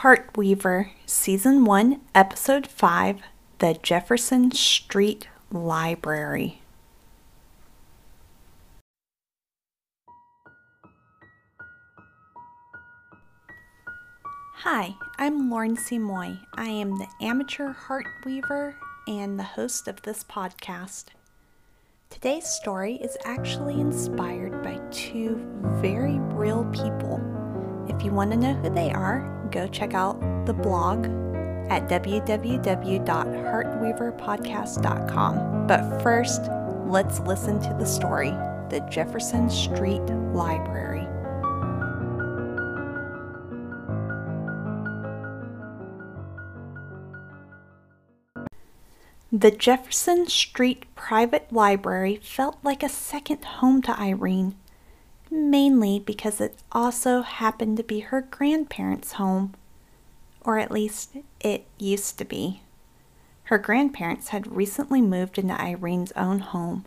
Heartweaver, Season 1, Episode 5 The Jefferson Street Library. Hi, I'm Lauren C. Moy. I am the amateur Heartweaver and the host of this podcast. Today's story is actually inspired by two very real people. If you want to know who they are, go check out the blog at www.heartweaverpodcast.com. But first, let's listen to the story The Jefferson Street Library. The Jefferson Street Private Library felt like a second home to Irene, mainly because it also happened to be her grandparents' home, or at least it used to be. Her grandparents had recently moved into Irene's own home,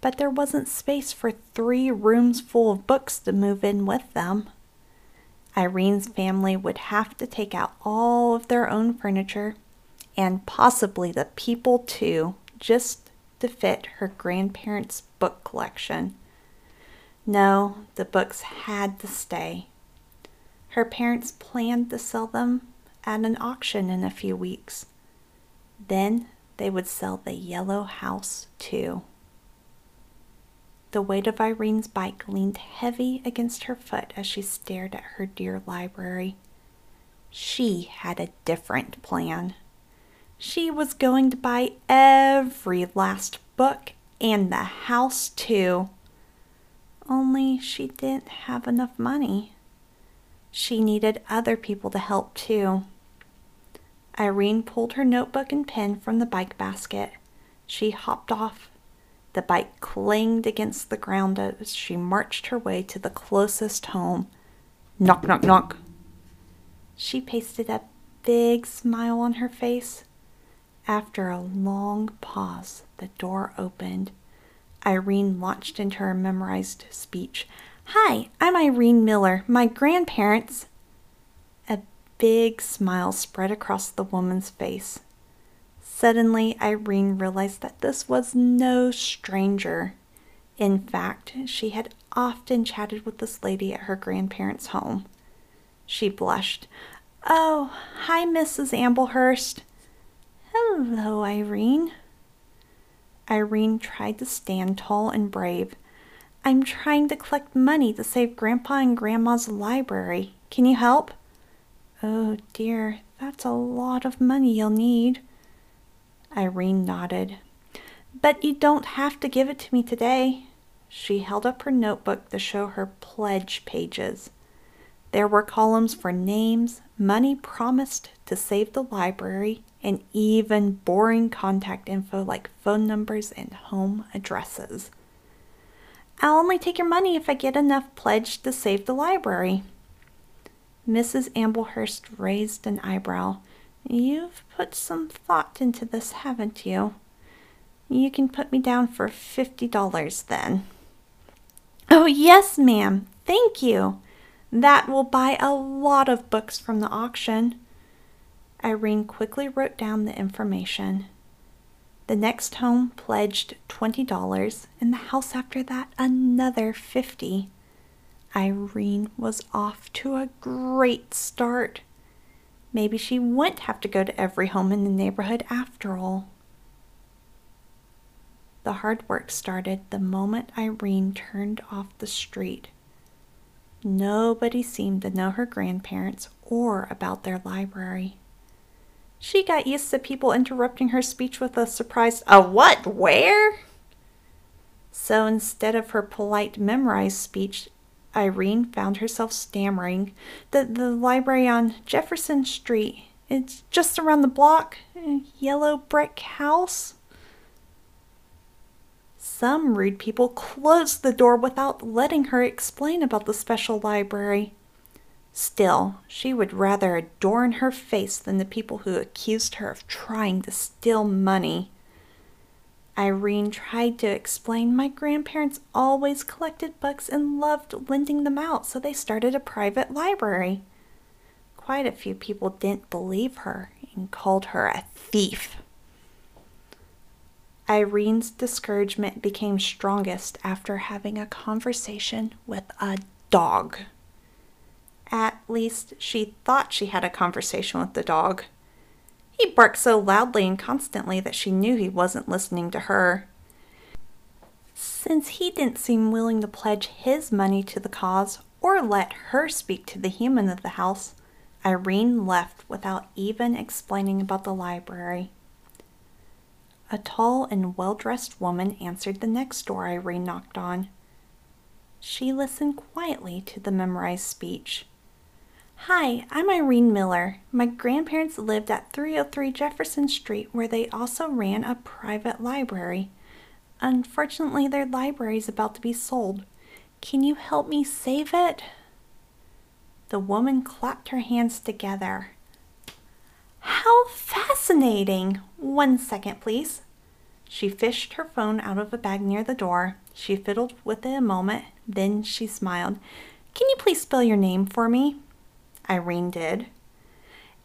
but there wasn't space for three rooms full of books to move in with them. Irene's family would have to take out all of their own furniture and possibly the people too, just to fit her grandparents' book collection. No, the books had to stay. Her parents planned to sell them at an auction in a few weeks. Then they would sell the yellow house too. The weight of Irene's bike leaned heavy against her foot as she stared at her dear library. She had a different plan. She was going to buy every last book and the house too. Only she didn't have enough money. She needed other people to help too. Irene pulled her notebook and pen from the bike basket. She hopped off. The bike clanged against the ground as she marched her way to the closest home. Knock, knock, knock. She pasted a big smile on her face. After a long pause, the door opened. Irene launched into her memorized speech. Hi, I'm Irene Miller. My grandparents. A big smile spread across the woman's face. Suddenly, Irene realized that this was no stranger. In fact, she had often chatted with this lady at her grandparents' home. She blushed. Oh, hi, Mrs. Amblehurst. Hello, Irene. Irene tried to stand tall and brave. I'm trying to collect money to save Grandpa and Grandma's library. Can you help? Oh dear, that's a lot of money you'll need. Irene nodded. But you don't have to give it to me today. She held up her notebook to show her pledge pages. There were columns for names, money promised to save the library, and even boring contact info like phone numbers and home addresses. I'll only take your money if I get enough pledged to save the library. Mrs. Amblehurst raised an eyebrow. You've put some thought into this, haven't you? You can put me down for fifty dollars then. Oh, yes, ma'am. Thank you. That will buy a lot of books from the auction. Irene quickly wrote down the information. The next home pledged $20 and the house after that another 50. Irene was off to a great start. Maybe she wouldn't have to go to every home in the neighborhood after all. The hard work started the moment Irene turned off the street. Nobody seemed to know her grandparents or about their library. She got used to people interrupting her speech with a surprised, A what? Where? So instead of her polite memorized speech, Irene found herself stammering. The, the library on Jefferson Street. It's just around the block. A yellow brick house. Some rude people closed the door without letting her explain about the special library. Still, she would rather adorn her face than the people who accused her of trying to steal money. Irene tried to explain my grandparents always collected books and loved lending them out, so they started a private library. quite a few people didn't believe her and called her a thief. Irene's discouragement became strongest after having a conversation with a dog. At least she thought she had a conversation with the dog. He barked so loudly and constantly that she knew he wasn't listening to her. Since he didn't seem willing to pledge his money to the cause or let her speak to the human of the house, Irene left without even explaining about the library. A tall and well dressed woman answered the next door Irene knocked on. She listened quietly to the memorized speech. Hi, I'm Irene Miller. My grandparents lived at 303 Jefferson Street, where they also ran a private library. Unfortunately, their library is about to be sold. Can you help me save it? The woman clapped her hands together. How fascinating! One second, please. She fished her phone out of a bag near the door. She fiddled with it a moment, then she smiled. Can you please spell your name for me? Irene did.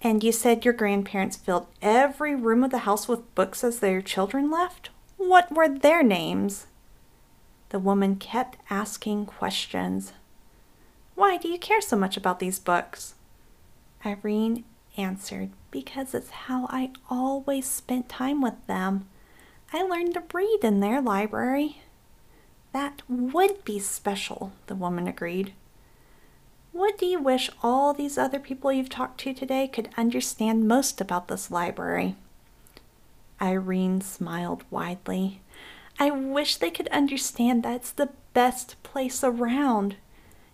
And you said your grandparents filled every room of the house with books as their children left? What were their names? The woman kept asking questions. Why do you care so much about these books? Irene answered, Because it's how I always spent time with them. I learned to read in their library. That would be special, the woman agreed. What do you wish all these other people you've talked to today could understand most about this library? Irene smiled widely. I wish they could understand that it's the best place around.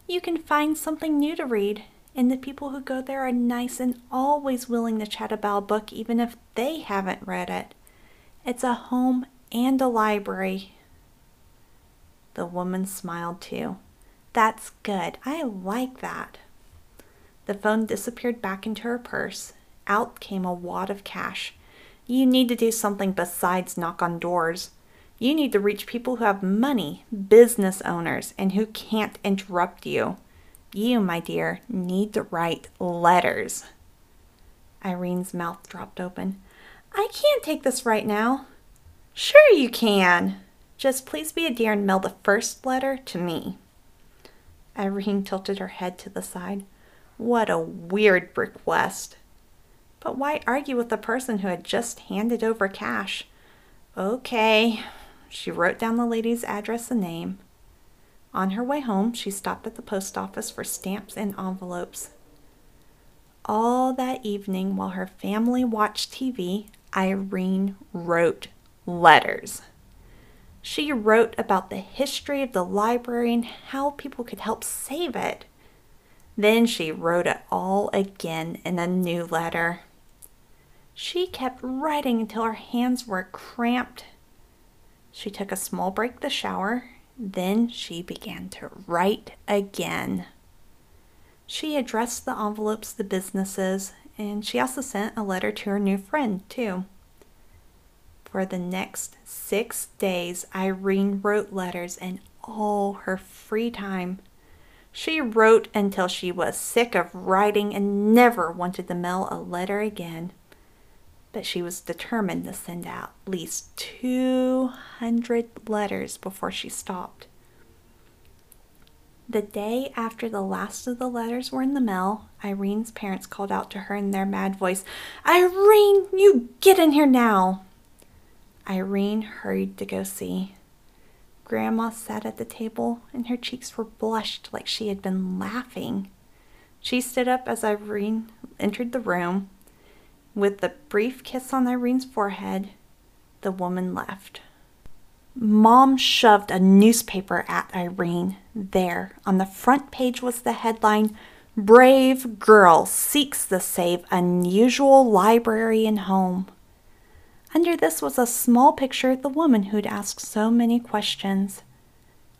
You can find something new to read, and the people who go there are nice and always willing to chat about a book even if they haven't read it. It's a home and a library. The woman smiled too. That's good. I like that. The phone disappeared back into her purse. Out came a wad of cash. You need to do something besides knock on doors. You need to reach people who have money, business owners, and who can't interrupt you. You, my dear, need to write letters. Irene's mouth dropped open. I can't take this right now. Sure, you can. Just please be a dear and mail the first letter to me. Irene tilted her head to the side. What a weird request. But why argue with the person who had just handed over cash? Okay. She wrote down the lady's address and name. On her way home, she stopped at the post office for stamps and envelopes. All that evening, while her family watched TV, Irene wrote letters. She wrote about the history of the library and how people could help save it. Then she wrote it all again in a new letter. She kept writing until her hands were cramped. She took a small break to shower. Then she began to write again. She addressed the envelopes to businesses, and she also sent a letter to her new friend, too. For the next six days, Irene wrote letters in all her free time. She wrote until she was sick of writing and never wanted to mail a letter again. But she was determined to send out at least 200 letters before she stopped. The day after the last of the letters were in the mail, Irene's parents called out to her in their mad voice, Irene, you get in here now! Irene hurried to go see. Grandma sat at the table, and her cheeks were blushed like she had been laughing. She stood up as Irene entered the room. With a brief kiss on Irene's forehead, the woman left. Mom shoved a newspaper at Irene. There, on the front page, was the headline Brave Girl Seeks to Save Unusual Library and Home. Under this was a small picture of the woman who'd asked so many questions.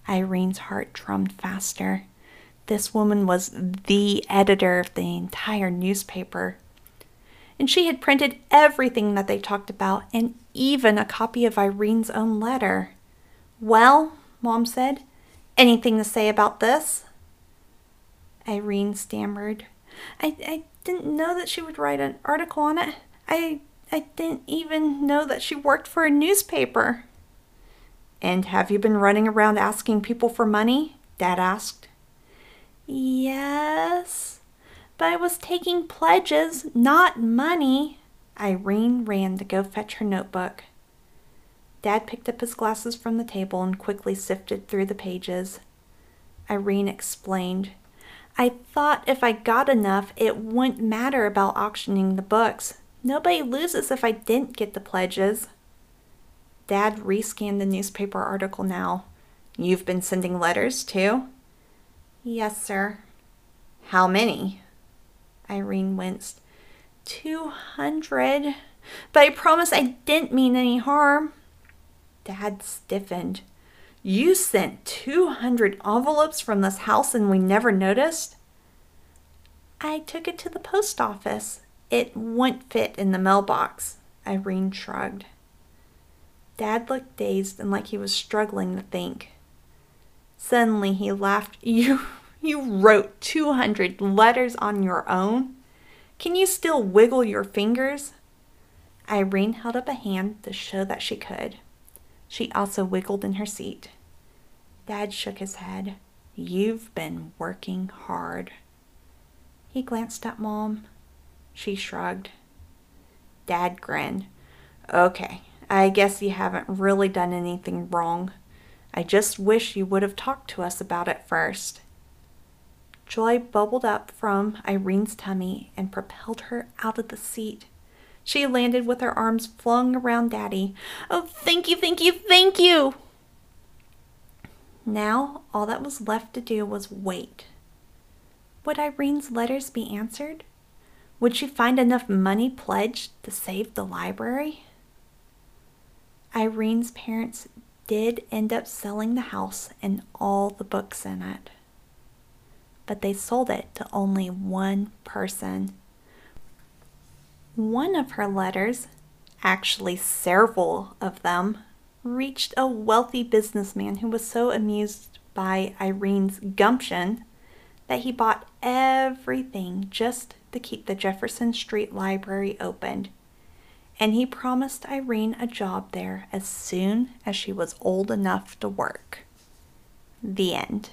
Irene's heart drummed faster. This woman was the editor of the entire newspaper. And she had printed everything that they talked about and even a copy of Irene's own letter. Well, Mom said, anything to say about this? Irene stammered. I, I didn't know that she would write an article on it. I I didn't even know that she worked for a newspaper. And have you been running around asking people for money? Dad asked. Yes, but I was taking pledges, not money. Irene ran to go fetch her notebook. Dad picked up his glasses from the table and quickly sifted through the pages. Irene explained, I thought if I got enough, it wouldn't matter about auctioning the books. Nobody loses if I didn't get the pledges. Dad rescanned the newspaper article now. You've been sending letters too? Yes, sir. How many? Irene winced. Two hundred. But I promise I didn't mean any harm. Dad stiffened. You sent 200 envelopes from this house and we never noticed? I took it to the post office. It wouldn't fit in the mailbox. Irene shrugged. Dad looked dazed and like he was struggling to think. Suddenly he laughed. You you wrote 200 letters on your own? Can you still wiggle your fingers? Irene held up a hand to show that she could. She also wiggled in her seat. Dad shook his head. You've been working hard. He glanced at Mom. She shrugged. Dad grinned. Okay, I guess you haven't really done anything wrong. I just wish you would have talked to us about it first. Joy bubbled up from Irene's tummy and propelled her out of the seat. She landed with her arms flung around Daddy. Oh, thank you, thank you, thank you! Now all that was left to do was wait. Would Irene's letters be answered? Would she find enough money pledged to save the library? Irene's parents did end up selling the house and all the books in it. But they sold it to only one person. One of her letters, actually several of them, reached a wealthy businessman who was so amused by Irene's gumption that he bought everything just to keep the Jefferson Street Library opened and he promised Irene a job there as soon as she was old enough to work. The end.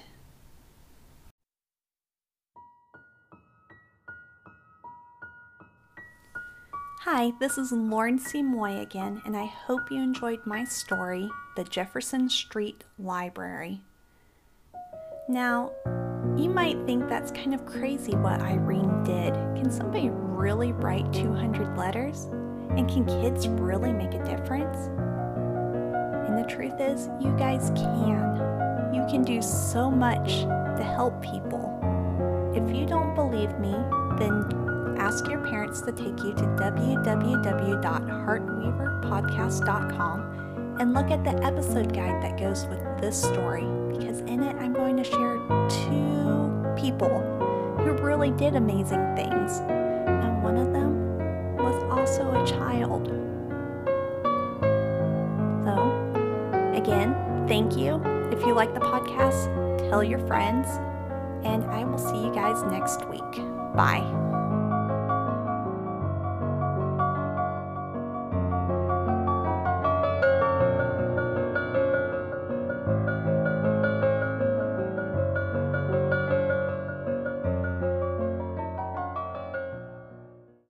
Hi, this is Lauren C. Moy again, and I hope you enjoyed my story, The Jefferson Street Library. Now, you might think that's kind of crazy what Irene did. Can somebody really write 200 letters? And can kids really make a difference? And the truth is, you guys can. You can do so much to help people. If you don't believe me, then ask your parents to take you to www.heartweaverpodcast.com and look at the episode guide that goes with this story because in it I'm going to share two people who really did amazing things. And one of them was also a child. So, again, thank you. If you like the podcast, tell your friends, and I will see you guys next week. Bye.